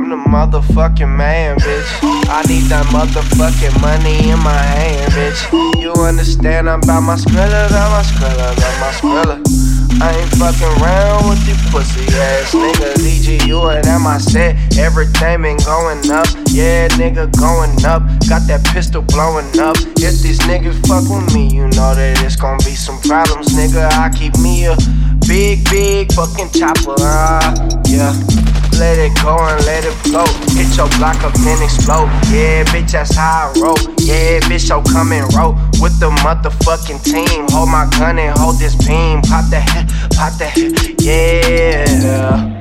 motherfucking man, bitch. I need that motherfucking money in my hand, bitch. You understand? I'm about my skrilla, about my skrilla, about my skrilla. I ain't fucking around with these pussy ass niggas. EGU and at my set, everything been going up. Yeah, nigga going up. Got that pistol blowing up. If these niggas fuck with me, you know that it's gonna be some problems, nigga. I keep me a big, big fucking chopper. Uh, it go and let it flow. Hit your block up and explode. Yeah, bitch, that's how I roll. Yeah, bitch, so come and roll with the motherfucking team. Hold my gun and hold this beam. Pop the head, pop the head. Yeah.